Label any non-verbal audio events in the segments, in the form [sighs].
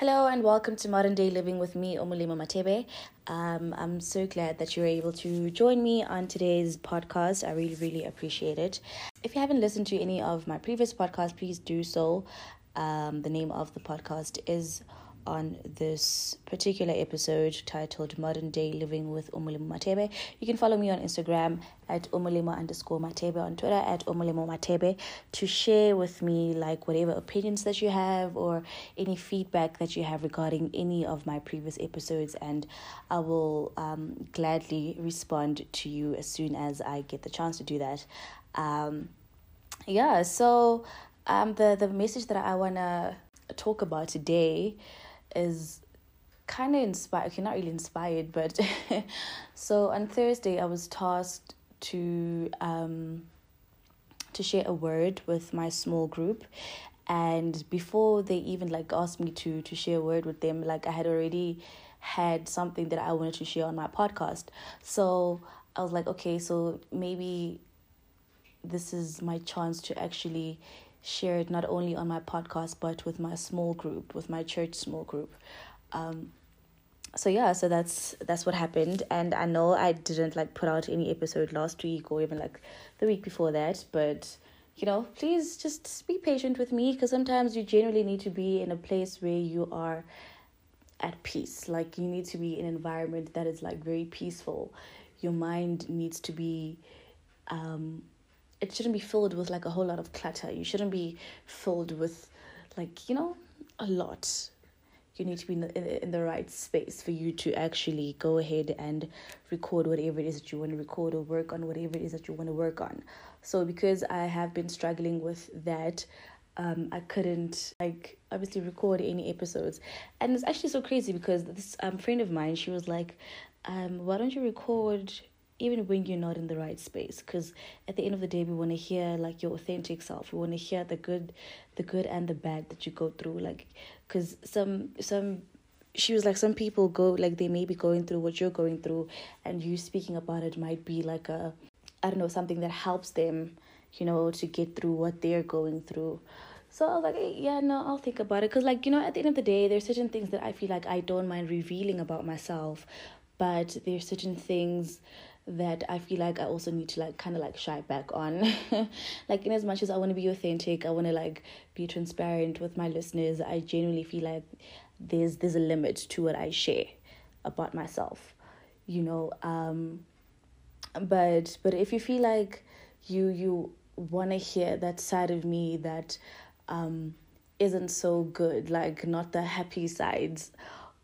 Hello and welcome to Modern Day Living with me, Omolemo Matebe. Um, I'm so glad that you're able to join me on today's podcast. I really, really appreciate it. If you haven't listened to any of my previous podcasts, please do so. Um, the name of the podcast is on this particular episode titled Modern Day Living with Omolemo Matebe. You can follow me on Instagram at omolemo underscore matebe, on Twitter at omolemo matebe to share with me like whatever opinions that you have or any feedback that you have regarding any of my previous episodes and I will um, gladly respond to you as soon as I get the chance to do that. Um, yeah, so um, the, the message that I want to talk about today is kind of inspired okay not really inspired but [laughs] so on thursday i was tasked to um to share a word with my small group. And before they even like asked me to to share a word with them like i had already had something that i wanted to share on my podcast. So i was like okay so maybe this is my chance to actually share it not only on my podcast but with my small group, with my church small group. Um, so yeah, so that's that's what happened, and I know I didn't like put out any episode last week or even like the week before that, but you know, please just be patient with me because sometimes you generally need to be in a place where you are at peace. Like you need to be in an environment that is like very peaceful. Your mind needs to be um it shouldn't be filled with like a whole lot of clutter. You shouldn't be filled with like, you know, a lot. You need to be in the, in the right space for you to actually go ahead and record whatever it is that you want to record or work on whatever it is that you want to work on. So, because I have been struggling with that, um, I couldn't like obviously record any episodes, and it's actually so crazy because this um friend of mine she was like, um, why don't you record even when you're not in the right space because at the end of the day we want to hear like your authentic self we want to hear the good the good and the bad that you go through like because some some she was like some people go like they may be going through what you're going through and you speaking about it might be like a i don't know something that helps them you know to get through what they're going through so I was like, eh, yeah, no, I'll think about it. Because, like, you know, at the end of the day, there's certain things that I feel like I don't mind revealing about myself. But there's certain things that I feel like I also need to like kind of like shy back on. [laughs] like in as much as I want to be authentic, I want to like be transparent with my listeners. I genuinely feel like there's there's a limit to what I share about myself. You know, um but but if you feel like you you want to hear that side of me that um isn't so good, like not the happy sides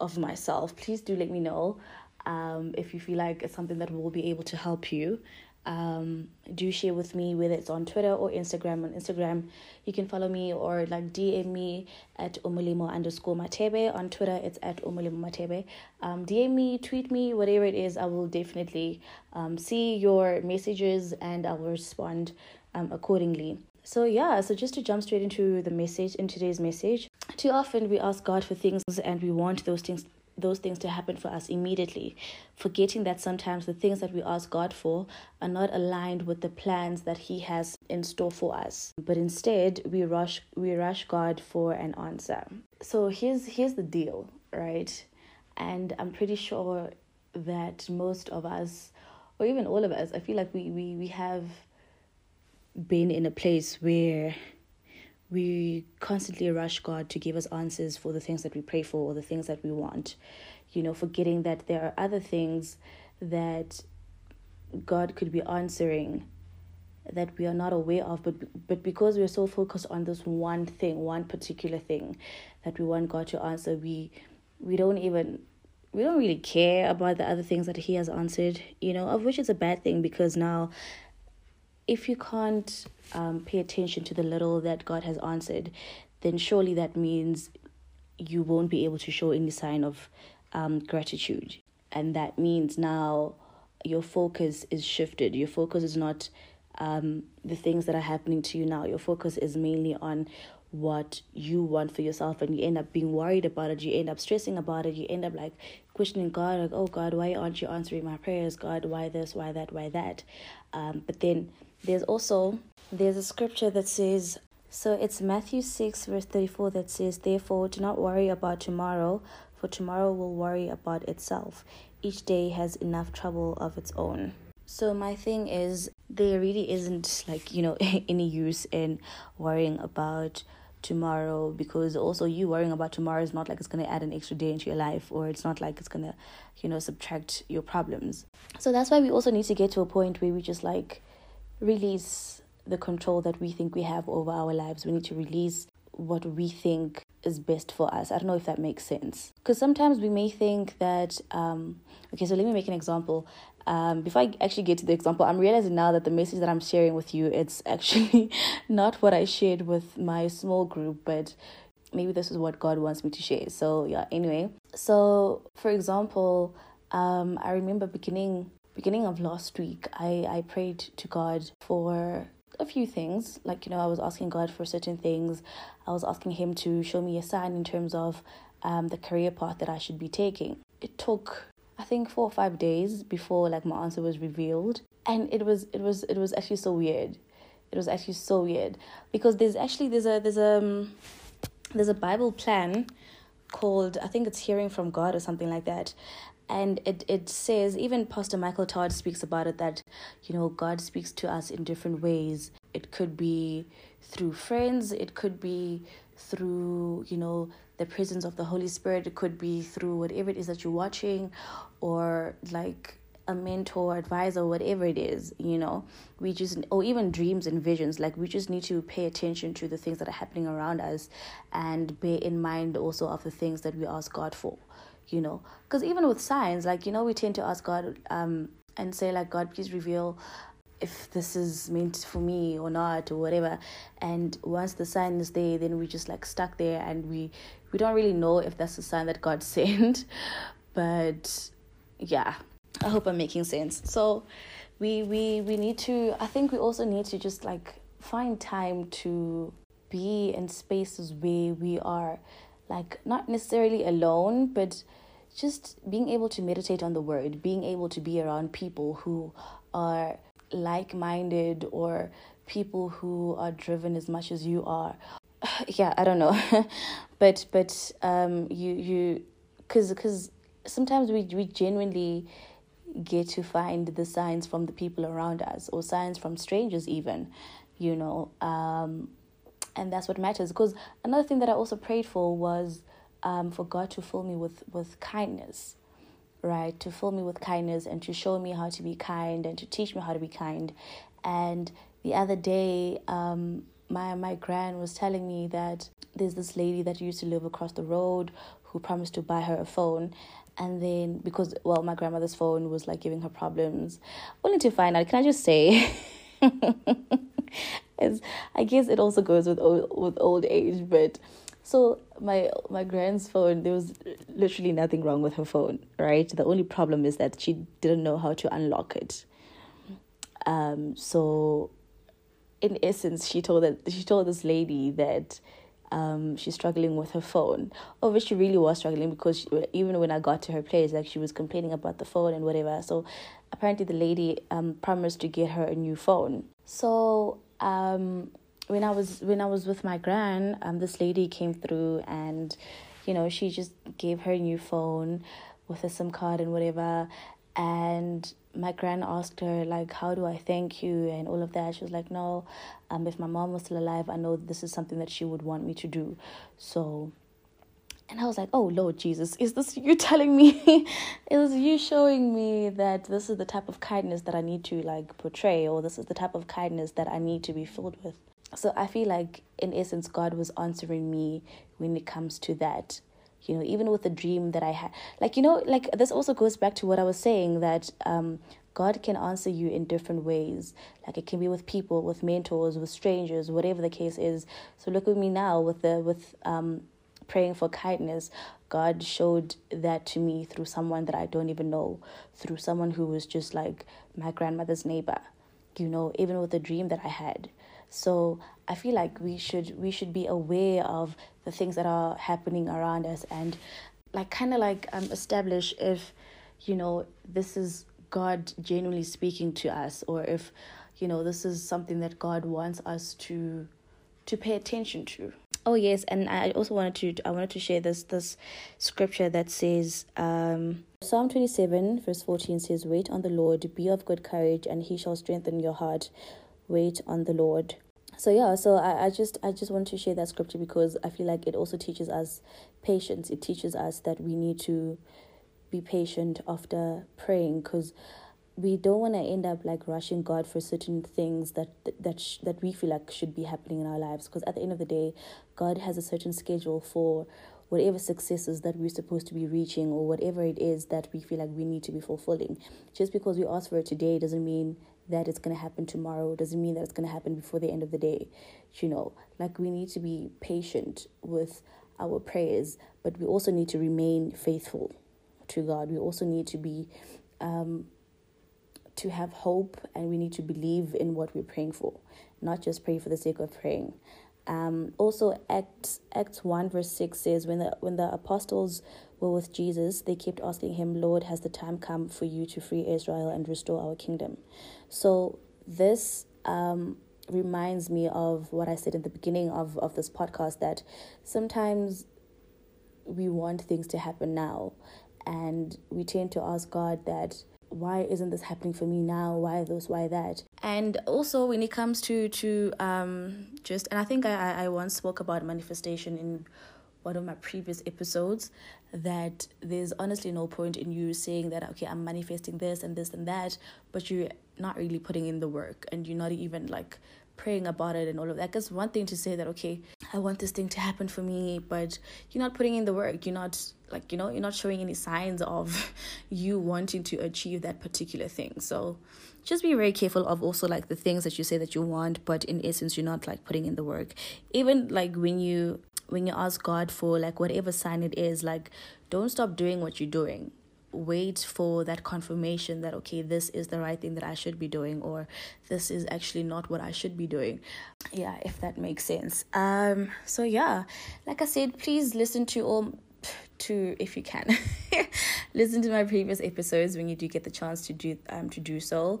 of myself, please do let me know um, if you feel like it's something that will be able to help you, um, do share with me whether it's on Twitter or Instagram. On Instagram, you can follow me or like DM me at omolemo underscore matebe. On Twitter, it's at omolemo matebe. Um, DM me, tweet me, whatever it is, I will definitely um, see your messages and I will respond um, accordingly. So yeah, so just to jump straight into the message in today's message, too often we ask God for things and we want those things those things to happen for us immediately, forgetting that sometimes the things that we ask God for are not aligned with the plans that He has in store for us. But instead, we rush we rush God for an answer. So here's here's the deal, right? And I'm pretty sure that most of us, or even all of us, I feel like we we, we have been in a place where we constantly rush God to give us answers for the things that we pray for or the things that we want, you know, forgetting that there are other things that God could be answering that we are not aware of. But but because we're so focused on this one thing one particular thing that we want God to answer we we don't even we don't really care about the other things that he has answered you know of which is a bad thing because now if you can't um, pay attention to the little that God has answered, then surely that means you won't be able to show any sign of um, gratitude. And that means now your focus is shifted. Your focus is not um, the things that are happening to you now. Your focus is mainly on what you want for yourself and you end up being worried about it you end up stressing about it you end up like questioning god like oh god why aren't you answering my prayers god why this why that why that um, but then there's also there's a scripture that says So it's Matthew 6, verse 34 that says, Therefore, do not worry about tomorrow, for tomorrow will worry about itself. Each day has enough trouble of its own. So, my thing is, there really isn't like, you know, [laughs] any use in worrying about tomorrow because also you worrying about tomorrow is not like it's going to add an extra day into your life or it's not like it's going to you know subtract your problems so that's why we also need to get to a point where we just like release the control that we think we have over our lives we need to release what we think is best for us i don't know if that makes sense because sometimes we may think that um okay so let me make an example um, before I actually get to the example, I'm realizing now that the message that I'm sharing with you it's [laughs] actually not what I shared with my small group, but maybe this is what God wants me to share. So yeah, anyway. So for example, um, I remember beginning beginning of last week, I, I prayed to God for a few things. Like, you know, I was asking God for certain things. I was asking him to show me a sign in terms of um, the career path that I should be taking. It took I think four or five days before like my answer was revealed, and it was it was it was actually so weird. It was actually so weird because there's actually there's a there's a um, there's a Bible plan called I think it's hearing from God or something like that. And it, it says, even Pastor Michael Todd speaks about it that, you know, God speaks to us in different ways. It could be through friends, it could be through, you know, the presence of the Holy Spirit. It could be through whatever it is that you're watching or like a mentor, advisor, whatever it is, you know, we just, or even dreams and visions, like we just need to pay attention to the things that are happening around us and bear in mind also of the things that we ask God for, you know, because even with signs, like, you know, we tend to ask God um, and say, like, God, please reveal if this is meant for me or not or whatever. And once the sign is there then we just like stuck there and we we don't really know if that's a sign that god [laughs] sent. But yeah i hope i'm making sense so we we we need to i think we also need to just like find time to be in spaces where we are like not necessarily alone but just being able to meditate on the word being able to be around people who are like minded or people who are driven as much as you are. [sighs] yeah, I don't know. [laughs] but but um you you cuz cuz sometimes we we genuinely get to find the signs from the people around us or signs from strangers even, you know. Um and that's what matters because another thing that I also prayed for was um for God to fill me with with kindness right? To fill me with kindness and to show me how to be kind and to teach me how to be kind. And the other day, um, my my grand was telling me that there's this lady that used to live across the road who promised to buy her a phone and then because well my grandmother's phone was like giving her problems only to find out can i just say [laughs] it's, i guess it also goes with old, with old age but so my my grand's phone, there was literally nothing wrong with her phone, right? The only problem is that she didn't know how to unlock it. Um, so in essence, she told that she told this lady that um, she's struggling with her phone. Oh, she really was struggling because she, even when I got to her place, like she was complaining about the phone and whatever. So apparently, the lady um promised to get her a new phone. So um when I was when I was with my gran, um, this lady came through and, you know, she just gave her a new phone with a SIM card and whatever. And my gran asked her like, "How do I thank you?" and all of that. She was like, "No, um, if my mom was still alive, I know this is something that she would want me to do." So, and I was like, "Oh Lord Jesus, is this you [laughs] telling me? [laughs] is you showing me that this is the type of kindness that I need to like portray, or this is the type of kindness that I need to be filled with?" so I feel like, in essence, God was answering me when it comes to that. You know, even with the dream that I had, like you know, like this also goes back to what I was saying that um, God can answer you in different ways. Like it can be with people, with mentors, with strangers, whatever the case is. So look at me now with the with um praying for kindness. God showed that to me through someone that I don't even know, through someone who was just like my grandmother's neighbor. You know, even with the dream that I had. So I feel like we should we should be aware of the things that are happening around us and like kind of like um establish if you know this is God genuinely speaking to us or if you know this is something that God wants us to to pay attention to. Oh yes, and I also wanted to I wanted to share this this scripture that says um, Psalm twenty seven verse fourteen says, "Wait on the Lord, be of good courage, and He shall strengthen your heart. Wait on the Lord." So yeah, so I, I just I just want to share that scripture because I feel like it also teaches us patience. It teaches us that we need to be patient after praying because we don't want to end up like rushing God for certain things that that sh- that we feel like should be happening in our lives because at the end of the day God has a certain schedule for whatever successes that we're supposed to be reaching or whatever it is that we feel like we need to be fulfilling just because we ask for it today doesn't mean that it's going to happen tomorrow doesn't mean that it's going to happen before the end of the day you know like we need to be patient with our prayers but we also need to remain faithful to God we also need to be um to have hope and we need to believe in what we're praying for, not just pray for the sake of praying. Um, also, Acts Acts one verse six says when the when the apostles were with Jesus, they kept asking him, "Lord, has the time come for you to free Israel and restore our kingdom?" So this um, reminds me of what I said in the beginning of of this podcast that sometimes we want things to happen now, and we tend to ask God that why isn't this happening for me now? Why this? Why that? And also when it comes to to um just and i think i i once spoke about manifestation in one of my previous episodes that there's honestly no point in you saying that okay i'm manifesting this and this and that but you're not really putting in the work and you're not even like praying about it and all of that. Because one thing to say that okay i want this thing to happen for me but you're not putting in the work. You're not like you know you're not showing any signs of [laughs] you wanting to achieve that particular thing. So just be very careful of also like the things that you say that you want but in essence you're not like putting in the work. Even like when you when you ask god for like whatever sign it is like don't stop doing what you're doing. Wait for that confirmation that okay this is the right thing that i should be doing or this is actually not what i should be doing. Yeah if that makes sense. Um so yeah like i said please listen to all to if you can [laughs] listen to my previous episodes when you do get the chance to do um to do so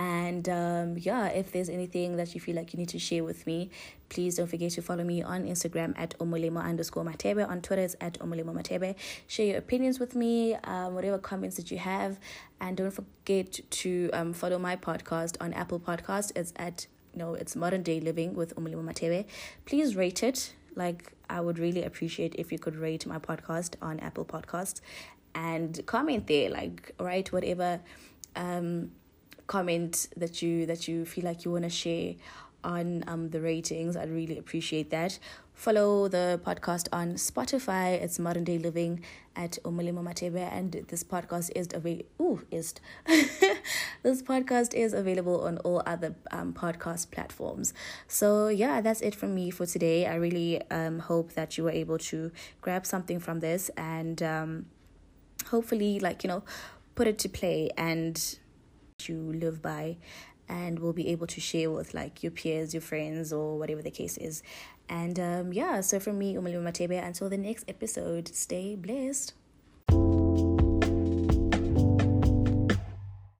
and um, yeah, if there's anything that you feel like you need to share with me, please don't forget to follow me on Instagram at omolemo underscore matebe. On Twitter, it's at omolemo matebe. Share your opinions with me, um, whatever comments that you have. And don't forget to um, follow my podcast on Apple Podcast. It's at, know, it's Modern Day Living with omolemo matebe. Please rate it. Like, I would really appreciate if you could rate my podcast on Apple Podcasts and comment there. Like, write whatever um comment that you that you feel like you want to share on um the ratings. I'd really appreciate that. Follow the podcast on spotify. It's modern day living at omolemo matebe and this podcast is available ooh is [laughs] this podcast is available on all other um podcast platforms. So yeah that's it from me for today. I really um hope that you were able to grab something from this and um hopefully like you know put it to play and you live by and will be able to share with like your peers, your friends, or whatever the case is. And um, yeah, so from me, Umalu Matebe, until the next episode, stay blessed.